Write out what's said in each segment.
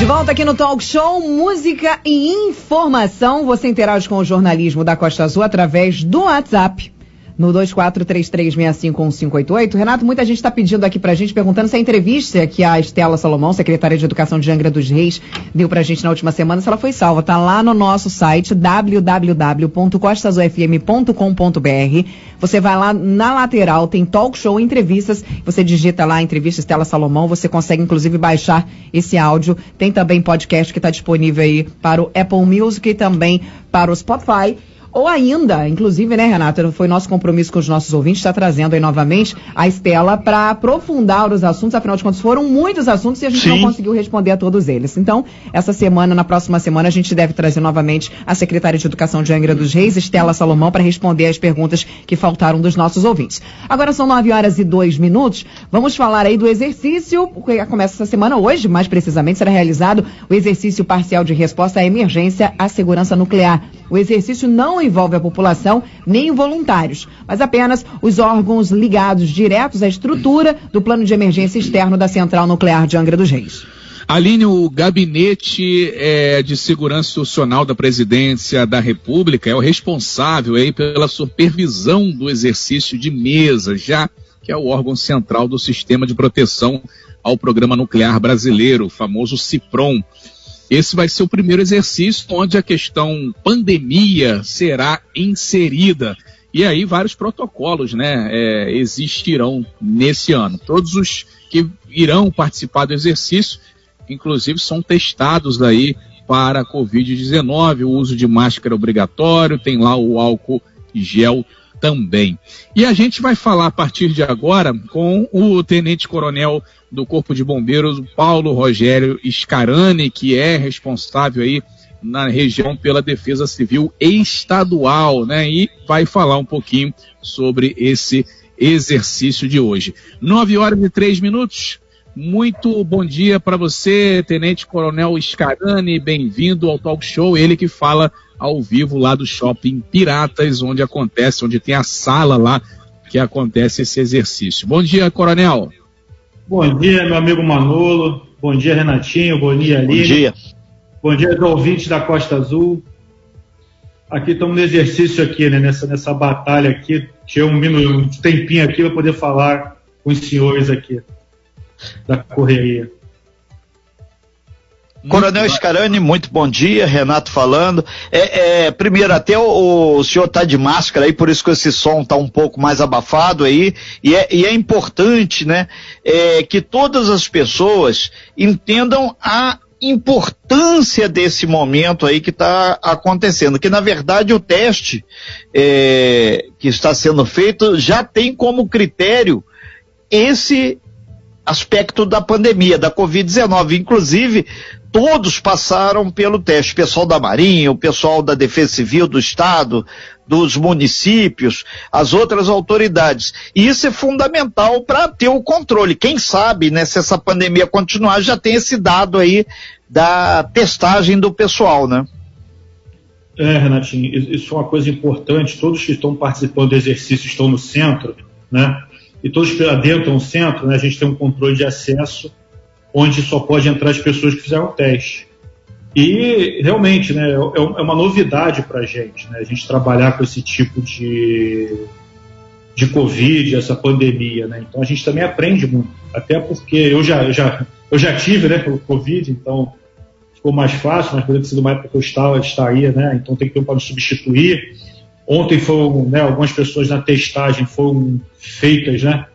De volta aqui no Talk Show, música e informação. Você interage com o jornalismo da Costa Azul através do WhatsApp no 2433651588. Renato, muita gente está pedindo aqui pra gente, perguntando se a entrevista que a Estela Salomão, secretária de Educação de Angra dos Reis, deu pra gente na última semana, se ela foi salva. Tá lá no nosso site www.costasufm.com.br. Você vai lá na lateral, tem talk show, entrevistas, você digita lá entrevista Estela Salomão, você consegue inclusive baixar esse áudio. Tem também podcast que está disponível aí para o Apple Music e também para o Spotify. Ou ainda, inclusive, né, Renata, foi nosso compromisso com os nossos ouvintes, está trazendo aí novamente a Estela para aprofundar os assuntos, afinal de contas foram muitos assuntos e a gente Sim. não conseguiu responder a todos eles. Então, essa semana, na próxima semana, a gente deve trazer novamente a secretária de Educação de Angra dos Reis, Estela Salomão, para responder as perguntas que faltaram dos nossos ouvintes. Agora são nove horas e dois minutos, vamos falar aí do exercício, que começa essa semana hoje, mais precisamente, será realizado o exercício parcial de resposta à emergência à segurança nuclear. O exercício não envolve a população nem voluntários, mas apenas os órgãos ligados diretos à estrutura do plano de emergência externo da Central Nuclear de Angra dos Reis. Aline, o Gabinete é, de Segurança Institucional da Presidência da República é o responsável aí pela supervisão do exercício de mesa, já que é o órgão central do Sistema de Proteção ao Programa Nuclear Brasileiro, o famoso CIPROM. Esse vai ser o primeiro exercício onde a questão pandemia será inserida. E aí vários protocolos, né, é, existirão nesse ano. Todos os que irão participar do exercício, inclusive, são testados aí para a Covid-19, o uso de máscara obrigatório, tem lá o álcool gel também. E a gente vai falar a partir de agora com o Tenente Coronel do Corpo de Bombeiros, Paulo Rogério Scarani, que é responsável aí na região pela Defesa Civil Estadual, né? E vai falar um pouquinho sobre esse exercício de hoje. Nove horas e três minutos. Muito bom dia para você, Tenente Coronel Scarani, bem-vindo ao Talk Show. Ele que fala ao vivo lá do Shopping Piratas, onde acontece, onde tem a sala lá que acontece esse exercício. Bom dia, Coronel. Bom dia, meu amigo Manolo. Bom dia, Renatinho. Bom dia, Aline. Bom dia. Bom dia aos ouvintes da Costa Azul. Aqui estamos no exercício aqui, né, nessa, nessa batalha aqui. Tinha um, um tempinho aqui para poder falar com os senhores aqui da correria. Coronel Scarani, muito bom dia, Renato falando. É, é primeiro, até o, o senhor está de máscara aí, por isso que esse som está um pouco mais abafado aí, e é, e é importante, né, é, que todas as pessoas entendam a importância desse momento aí que está acontecendo, que na verdade o teste é, que está sendo feito já tem como critério esse aspecto da pandemia, da Covid-19. Inclusive, todos passaram pelo teste, o pessoal da Marinha, o pessoal da Defesa Civil do Estado, dos municípios, as outras autoridades. E isso é fundamental para ter o controle. Quem sabe, né, se essa pandemia continuar, já tem esse dado aí da testagem do pessoal, né? É, Renatinho, isso é uma coisa importante. Todos que estão participando do exercício estão no centro, né? E todos que adentram o centro, né, a gente tem um controle de acesso onde só pode entrar as pessoas que fizeram o teste. E realmente, né, é, é uma novidade para a gente, né, a gente trabalhar com esse tipo de, de Covid, essa pandemia, né, então a gente também aprende muito, até porque eu já, já, eu já tive, né, o Covid, então ficou mais fácil, mas poderia ter sido uma época que eu estava, estaria, né, então tem que ter um para me substituir. Ontem foram, né, algumas pessoas na testagem foram feitas, né,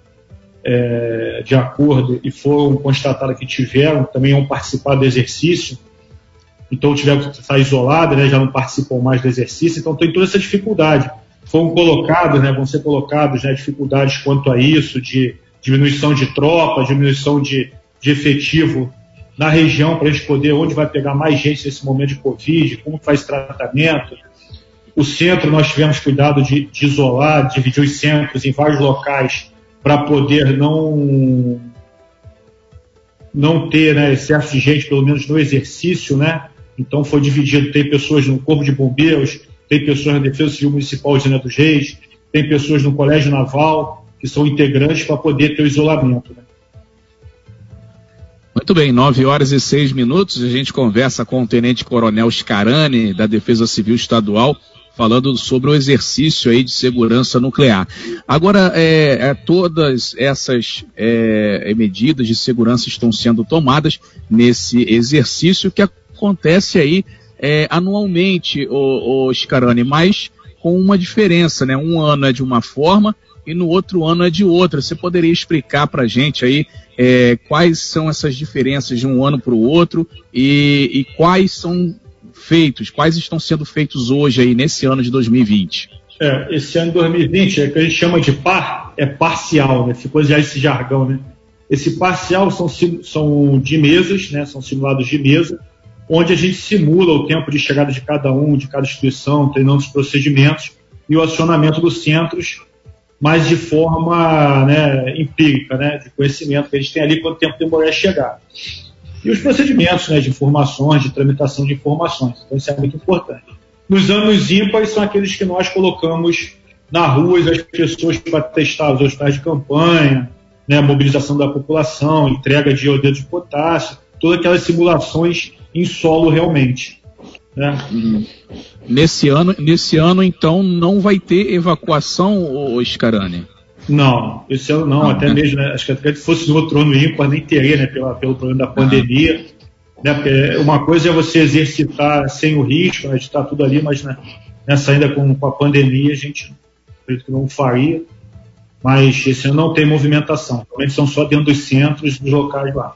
é, de acordo e foram constatadas que tiveram, também vão participar do exercício, então tiveram que estar isoladas, né, já não participam mais do exercício, então tem toda essa dificuldade. Foram colocados, né, vão ser colocados né, dificuldades quanto a isso, de diminuição de tropa, diminuição de, de efetivo na região para a gente poder, onde vai pegar mais gente nesse momento de Covid, como faz tratamento. O centro, nós tivemos cuidado de, de isolar, dividir os centros em vários locais para poder não não ter né, excesso de gente, pelo menos no exercício, né? Então foi dividido, tem pessoas no Corpo de Bombeiros, tem pessoas na Defesa Civil Municipal de dos Reis, tem pessoas no Colégio Naval, que são integrantes para poder ter o isolamento. Né? Muito bem, nove horas e seis minutos. A gente conversa com o Tenente Coronel Scarani, da Defesa Civil Estadual, falando sobre o exercício aí de segurança nuclear. Agora, é, é, todas essas é, medidas de segurança estão sendo tomadas nesse exercício que acontece aí é, anualmente, o, o Scarani, mas com uma diferença, né? Um ano é de uma forma e no outro ano é de outra. Você poderia explicar para a gente aí é, quais são essas diferenças de um ano para o outro e, e, quais são feitos, quais estão sendo feitos hoje aí nesse ano de 2020? É, esse ano de 2020 é que a gente chama de par, é parcial, né? Ficou já esse jargão, né? Esse parcial são, são de mesas, né? São simulados de mesa, onde a gente simula o tempo de chegada de cada um, de cada instituição, treinando os procedimentos e o acionamento dos centros mas de forma né, empírica, né, de conhecimento que a gente tem ali quanto tempo demora a chegar. E os procedimentos né, de informações, de tramitação de informações. Então isso é muito importante. Nos anos ímpares são aqueles que nós colocamos na rua as pessoas para testar os hospitais de campanha, né, mobilização da população, entrega de iodeto de potássio, todas aquelas simulações em solo realmente. Né? Uhum. Nesse ano, nesse ano, então, não vai ter evacuação, Scarani? Não, esse ano não, não até né? mesmo, né, acho que até se fosse no outro ano ímpar nem teria, né, pela, pelo problema da pandemia, ah. né, porque uma coisa é você exercitar sem o risco, né, de estar tudo ali, mas né, nessa ainda com, com a pandemia a gente acredito que não faria, mas esse ano não tem movimentação, realmente são só dentro dos centros, dos locais lá.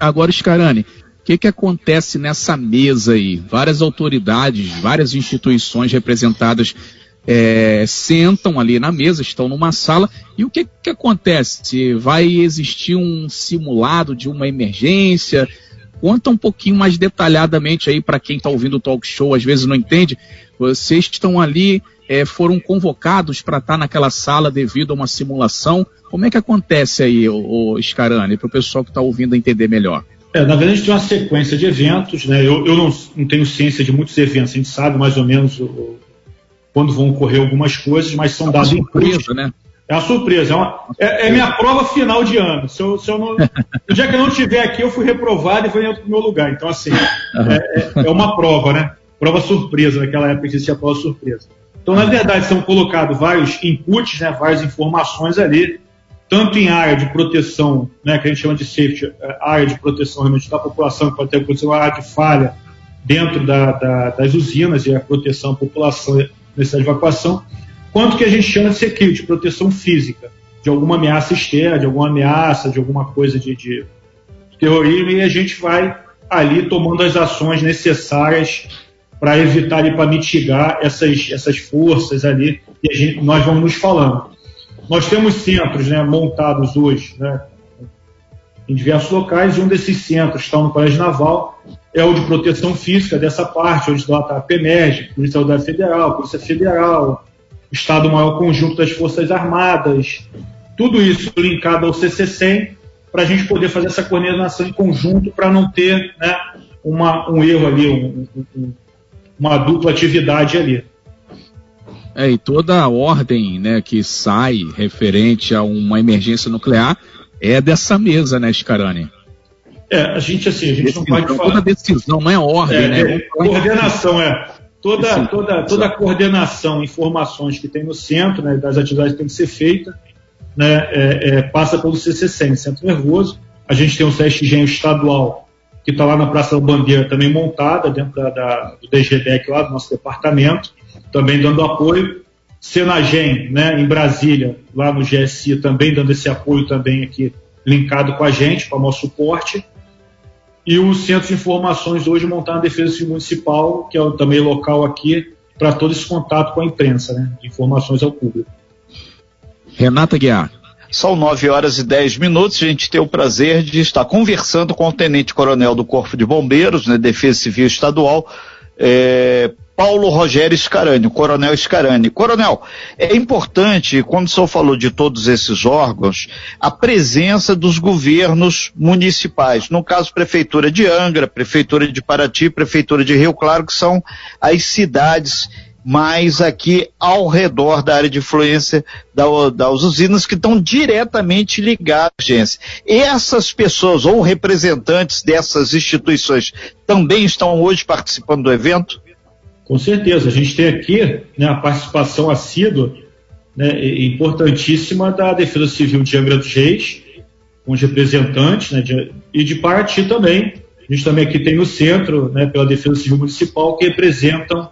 Agora, Scarani, que, que acontece nessa mesa aí? Várias autoridades, várias instituições representadas é, sentam ali na mesa, estão numa sala, e o que, que acontece? Vai existir um simulado de uma emergência? Conta um pouquinho mais detalhadamente aí para quem está ouvindo o talk show, às vezes não entende. Vocês estão ali, é, foram convocados para estar tá naquela sala devido a uma simulação. Como é que acontece aí, o, o Scarani, para o pessoal que está ouvindo entender melhor? É, na verdade, tem uma sequência de eventos, né? Eu, eu não, não, tenho ciência de muitos eventos, a gente sabe mais ou menos o, quando vão ocorrer algumas coisas, mas são é dados surpresa, né? É uma surpresa, é, uma, é, é, minha prova final de ano. Se eu, se eu não, no dia que eu não estiver aqui, eu fui reprovado e venho para o meu lugar. Então, assim, é, é, é, uma prova, né? Prova surpresa, naquela época existia prova surpresa. Então, na verdade, são colocados vários inputs, né, várias informações ali, tanto em área de proteção, né, que a gente chama de safety, é, área de proteção realmente da população, que pode ter acontecido uma área de falha dentro da, da, das usinas e a proteção da população, necessidade de evacuação, quanto que a gente chama de security, proteção física, de alguma ameaça externa, de alguma ameaça, de alguma coisa de, de terrorismo, e a gente vai ali tomando as ações necessárias para evitar e para mitigar essas, essas forças ali, e a gente, nós vamos nos falando. Nós temos centros né, montados hoje né, em diversos locais, e um desses centros está no Colégio Naval, é o de proteção física dessa parte, onde está a PEMERG, Polícia Federal Polícia Federal, Estado Maior Conjunto das Forças Armadas, tudo isso linkado ao CC100, para a gente poder fazer essa coordenação em conjunto, para não ter né, uma, um erro ali, um, um, uma dupla atividade ali. É, e toda a ordem né, que sai referente a uma emergência nuclear é dessa mesa, né, Scarani? É, a gente assim, a gente decisão, não pode falar. Toda decisão, não é ordem, é, né? É, coordenação, é. Toda, toda, toda a coordenação, informações que tem no centro, né, das atividades que tem que ser feita, né, é, é, passa pelo CCC, Centro Nervoso. A gente tem um CSG estadual que está lá na Praça da Bandeira, também montada dentro da, da, do DGDEC lá, do nosso departamento também dando apoio. Senagem, né, em Brasília, lá no GSI, também dando esse apoio também aqui, linkado com a gente, para o nosso suporte. E o Centro de Informações hoje montar na Defesa Civil Municipal, que é também local aqui, para todo esse contato com a imprensa, né, de informações ao público. Renata Guiar. São nove horas e dez minutos. A gente tem o prazer de estar conversando com o Tenente Coronel do Corpo de Bombeiros, né, Defesa Civil Estadual, é, Paulo Rogério Scarani, Coronel Scarani. Coronel, é importante, quando o senhor falou de todos esses órgãos, a presença dos governos municipais, no caso Prefeitura de Angra, Prefeitura de Paraty, Prefeitura de Rio Claro, que são as cidades mas aqui ao redor da área de influência da, das usinas que estão diretamente ligadas à agência. Essas pessoas ou representantes dessas instituições também estão hoje participando do evento? Com certeza. A gente tem aqui né, a participação assídua, né, importantíssima da Defesa Civil de Angra dos Reis, com os representantes, né, de, e de Paraty também. A gente também aqui tem no centro, né, pela Defesa Civil Municipal, que representam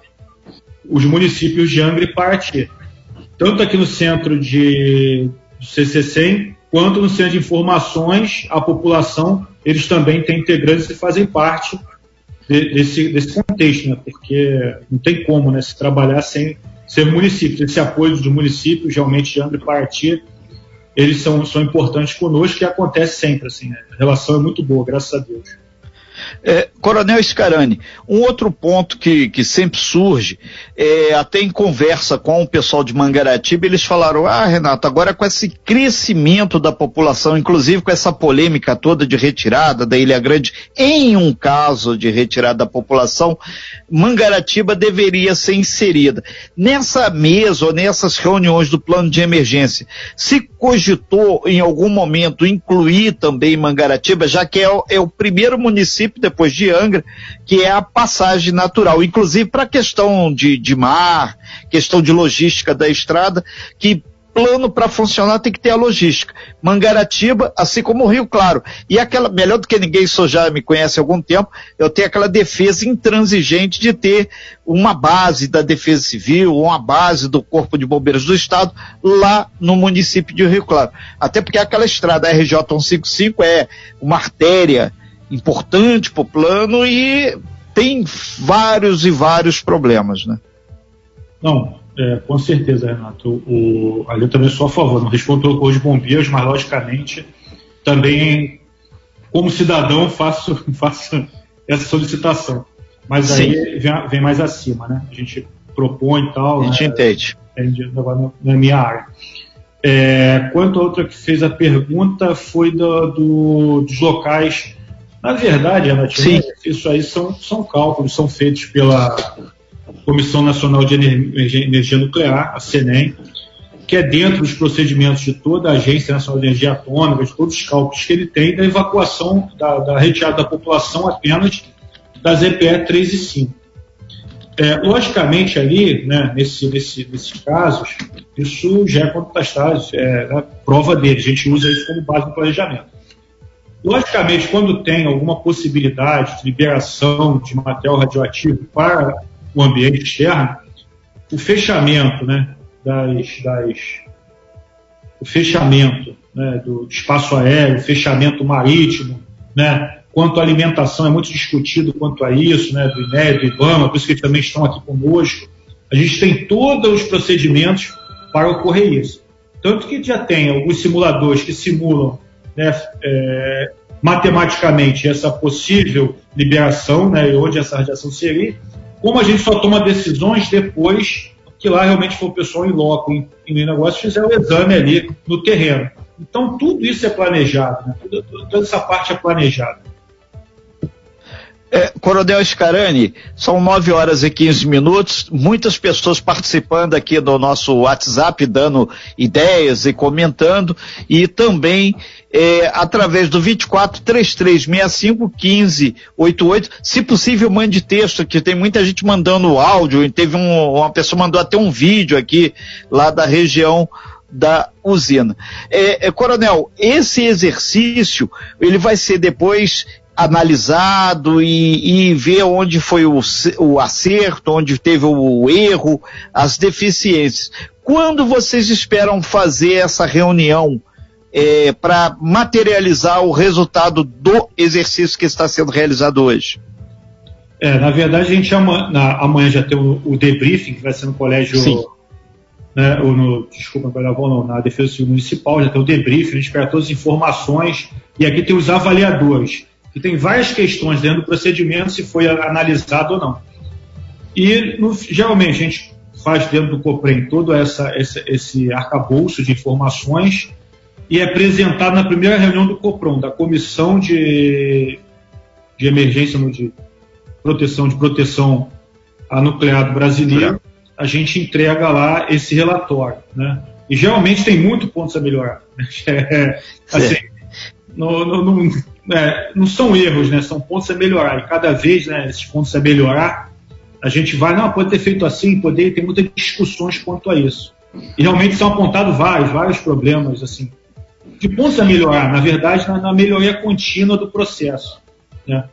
os municípios de Angra e Paraty. Tanto aqui no centro de do CC100, quanto no centro de informações, a população, eles também têm integrantes e fazem parte de, desse, desse contexto, né? porque não tem como né, se trabalhar sem ser município. Esse apoio dos municípios, realmente de Angra e Paraty, eles são, são importantes conosco e acontece sempre. Assim, né? A relação é muito boa, graças a Deus. É, Coronel Scarani, um outro ponto que, que sempre surge, é, até em conversa com o pessoal de Mangaratiba, eles falaram, ah, Renato, agora com esse crescimento da população, inclusive com essa polêmica toda de retirada da Ilha Grande, em um caso de retirada da população, Mangaratiba deveria ser inserida. Nessa mesa ou nessas reuniões do plano de emergência, se cogitou em algum momento incluir também Mangaratiba, já que é é o primeiro município depois de Angra, que é a passagem natural, inclusive para a questão de, de mar, questão de logística da estrada, que plano para funcionar tem que ter a logística. Mangaratiba, assim como o Rio Claro. E aquela, melhor do que ninguém, isso já me conhece há algum tempo, eu tenho aquela defesa intransigente de ter uma base da Defesa Civil, uma base do Corpo de Bombeiros do Estado lá no município de Rio Claro. Até porque aquela estrada RJ 155 é uma artéria importante para o plano e tem vários e vários problemas, né? Não, é, com certeza, Renato. O, ali eu também sou a favor. Não respondo Corpo de Bombeiros, mas logicamente também, como cidadão, faço, faço essa solicitação. Mas Sim. aí vem, vem, mais acima, né? A gente propõe e tal. A gente né? entende. É, agora não é minha área. É, quanto a outra que fez a pergunta foi do, do dos locais na verdade, Renatinho, isso aí são, são cálculos, são feitos pela Comissão Nacional de Energia, Nuclear, a CENEM, que é dentro dos procedimentos de toda a Agência Nacional de Energia Atômica, de todos os cálculos que ele tem da evacuação, da, da retirada da população apenas das EPE 3 e 5. É, logicamente, ali, né, nesse, nesse, nesses casos, isso já é contestado, é né, prova dele, a gente usa isso como base do planejamento. Logicamente, quando tem alguma possibilidade de liberação de material radioativo para o ambiente externo, o fechamento né, das, das o fechamento né, do espaço aéreo, fechamento marítimo, né, quanto à alimentação, é muito discutido quanto a isso, né, do INEA, do IBAMA, por isso que eles também estão aqui conosco. A gente tem todos os procedimentos para ocorrer isso. Tanto que já tem alguns simuladores que simulam né, é, matematicamente essa possível liberação, né, onde essa radiação seria, como a gente só toma decisões depois que lá realmente for o pessoal em loco, em, em negócio, fizer o exame ali no terreno. Então, tudo isso é planejado, né? toda essa parte é planejada. É, Coronel Scarani, são 9 horas e 15 minutos, muitas pessoas participando aqui do nosso WhatsApp, dando ideias e comentando, e também é, através do 24 3365 1588, se possível mande texto, que tem muita gente mandando áudio, e teve um, uma pessoa mandou até um vídeo aqui, lá da região da usina. É, é, coronel, esse exercício, ele vai ser depois analisado e, e ver onde foi o, o acerto, onde teve o erro, as deficiências. Quando vocês esperam fazer essa reunião é, para materializar o resultado do exercício que está sendo realizado hoje? É, na verdade, a gente amanhã, na, amanhã já tem o, o, debriefing, que vai ser no colégio. Né, ou no, desculpa, não, na Defesa Civil Municipal, já tem o debriefing, a gente pega todas as informações, e aqui tem os avaliadores que tem várias questões dentro do procedimento, se foi analisado ou não. E, no, geralmente, a gente faz dentro do COPREM todo essa, essa, esse arcabouço de informações e é apresentado na primeira reunião do COPROM, da Comissão de, de Emergência de Proteção de Proteção a Nuclear Brasileiro, a gente entrega lá esse relatório, né? E geralmente tem muito pontos a melhorar. Né? É, assim, não, não, não, é, não, são erros, né? São pontos a melhorar. E cada vez, né, esses pontos a melhorar, a gente vai, não, pode ter feito assim, poder ter muitas discussões quanto a isso. E realmente são apontados vários, vários problemas, assim. De pontos a melhorar, na verdade, na, na melhoria contínua do processo. Né?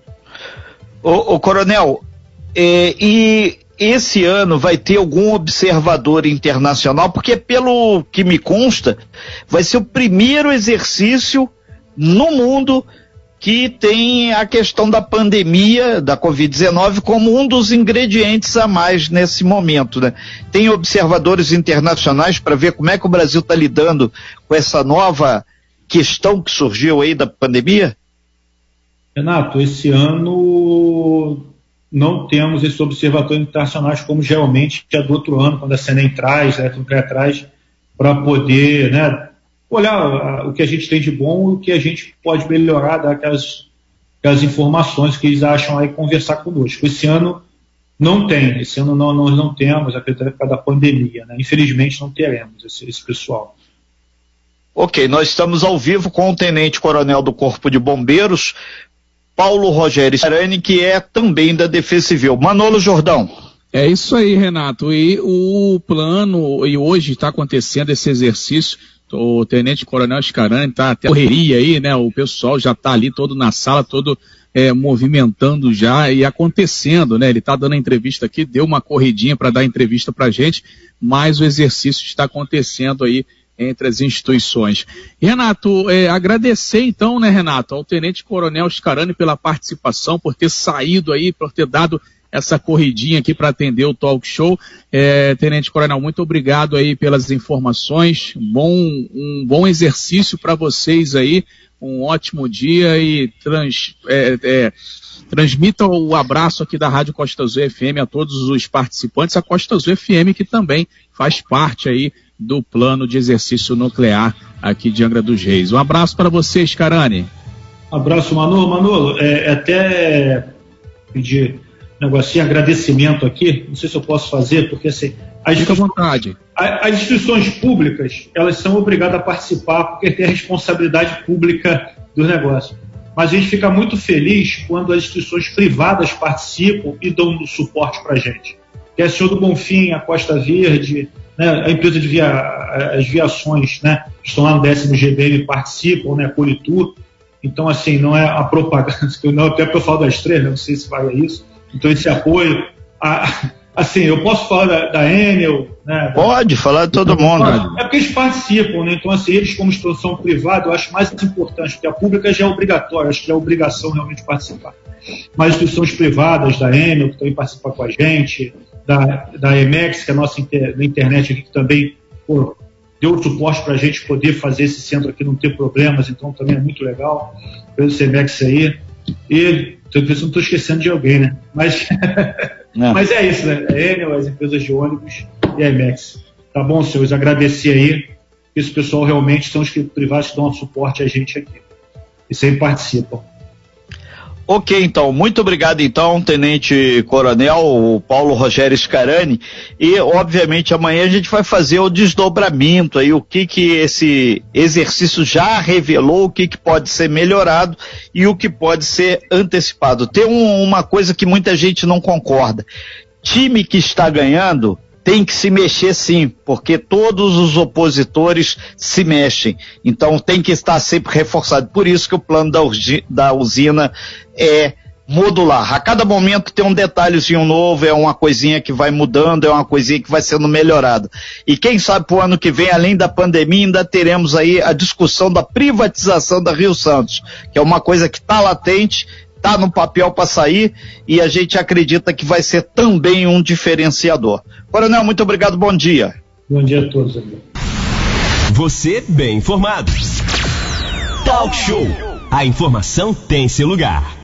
O, o coronel, é, e esse ano vai ter algum observador internacional, porque pelo que me consta, vai ser o primeiro exercício no mundo que tem a questão da pandemia da Covid-19 como um dos ingredientes a mais nesse momento. Né? Tem observadores internacionais para ver como é que o Brasil está lidando com essa nova questão que surgiu aí da pandemia? Renato, esse ano não temos esses observatórios internacionais como geralmente é do outro ano, quando a CNEM traz, a traz, para poder né, olhar o que a gente tem de bom e o que a gente pode melhorar, dar aquelas, aquelas informações que eles acham aí conversar conosco. Esse ano não tem, esse ano não, nós não temos, acredito por causa da pandemia, né? infelizmente não teremos esse, esse pessoal. Ok, nós estamos ao vivo com o Tenente Coronel do Corpo de Bombeiros, Paulo Rogério Sarani, que é também da Defesa Civil. Manolo Jordão. É isso aí, Renato. E o plano, e hoje está acontecendo esse exercício, o Tenente Coronel Scarani está até correria aí, né? O pessoal já está ali todo na sala, todo é, movimentando já e acontecendo, né? Ele está dando a entrevista aqui, deu uma corridinha para dar entrevista para gente, mas o exercício está acontecendo aí entre as instituições. Renato, é, agradecer então, né, Renato, ao Tenente Coronel Scarani pela participação, por ter saído aí, por ter dado essa corridinha aqui para atender o talk show. É, Tenente Coronel, muito obrigado aí pelas informações. Bom, um bom exercício para vocês aí. Um ótimo dia e trans, é, é, transmita o abraço aqui da Rádio Costa Azul FM a todos os participantes, a Costa Azul FM que também faz parte aí do plano de exercício nuclear aqui de Angra dos Reis. Um abraço para vocês, Carane. Abraço, Manolo. Manolo, é, é até pedir negocinho, agradecimento aqui, não sei se eu posso fazer, porque assim. As Fica à vontade. As instituições públicas, elas são obrigadas a participar porque tem a responsabilidade pública do negócio. Mas a gente fica muito feliz quando as instituições privadas participam e dão suporte para a gente. Que é a Senhor do Bonfim, a Costa Verde, né, a empresa de via, as viações, né, que estão lá no décimo GBM participam, né, Politur. Então, assim, não é a propaganda, não, até para eu falar das três, né, não sei se vai a isso. Então, esse apoio. A, assim, eu posso falar da, da Enel, né? Pode, falar de todo mundo. É porque eles participam, né? Então, assim, eles como instituição privada, eu acho mais importante, porque a pública já é obrigatória, acho que é obrigação realmente participar. Mas instituições privadas, da Enel, que também participam com a gente, da, da Emex, que é a nossa inter, internet aqui, que também pô, deu suporte para a gente poder fazer esse centro aqui, não ter problemas, então também é muito legal. Pelo Emex aí. E estou pensando estou esquecendo de alguém, né? Mas, mas é isso, né? A Enel, as empresas de ônibus e a Emex. Tá bom, senhores? Agradecer aí. Esse pessoal realmente são os que privados que dão suporte a gente aqui. E sempre participam. Ok, então, muito obrigado então, Tenente Coronel Paulo Rogério Scarani, e obviamente amanhã a gente vai fazer o desdobramento aí, o que que esse exercício já revelou, o que que pode ser melhorado e o que pode ser antecipado. Tem um, uma coisa que muita gente não concorda, time que está ganhando tem que se mexer sim, porque todos os opositores se mexem. Então tem que estar sempre reforçado. Por isso que o plano da, da usina é modular. A cada momento tem um detalhezinho novo, é uma coisinha que vai mudando, é uma coisinha que vai sendo melhorada. E quem sabe para o ano que vem, além da pandemia, ainda teremos aí a discussão da privatização da Rio Santos, que é uma coisa que está latente, está no papel para sair e a gente acredita que vai ser também um diferenciador. Coronel, muito obrigado, bom dia. Bom dia a todos. Você bem informado. Talk Show. A informação tem seu lugar.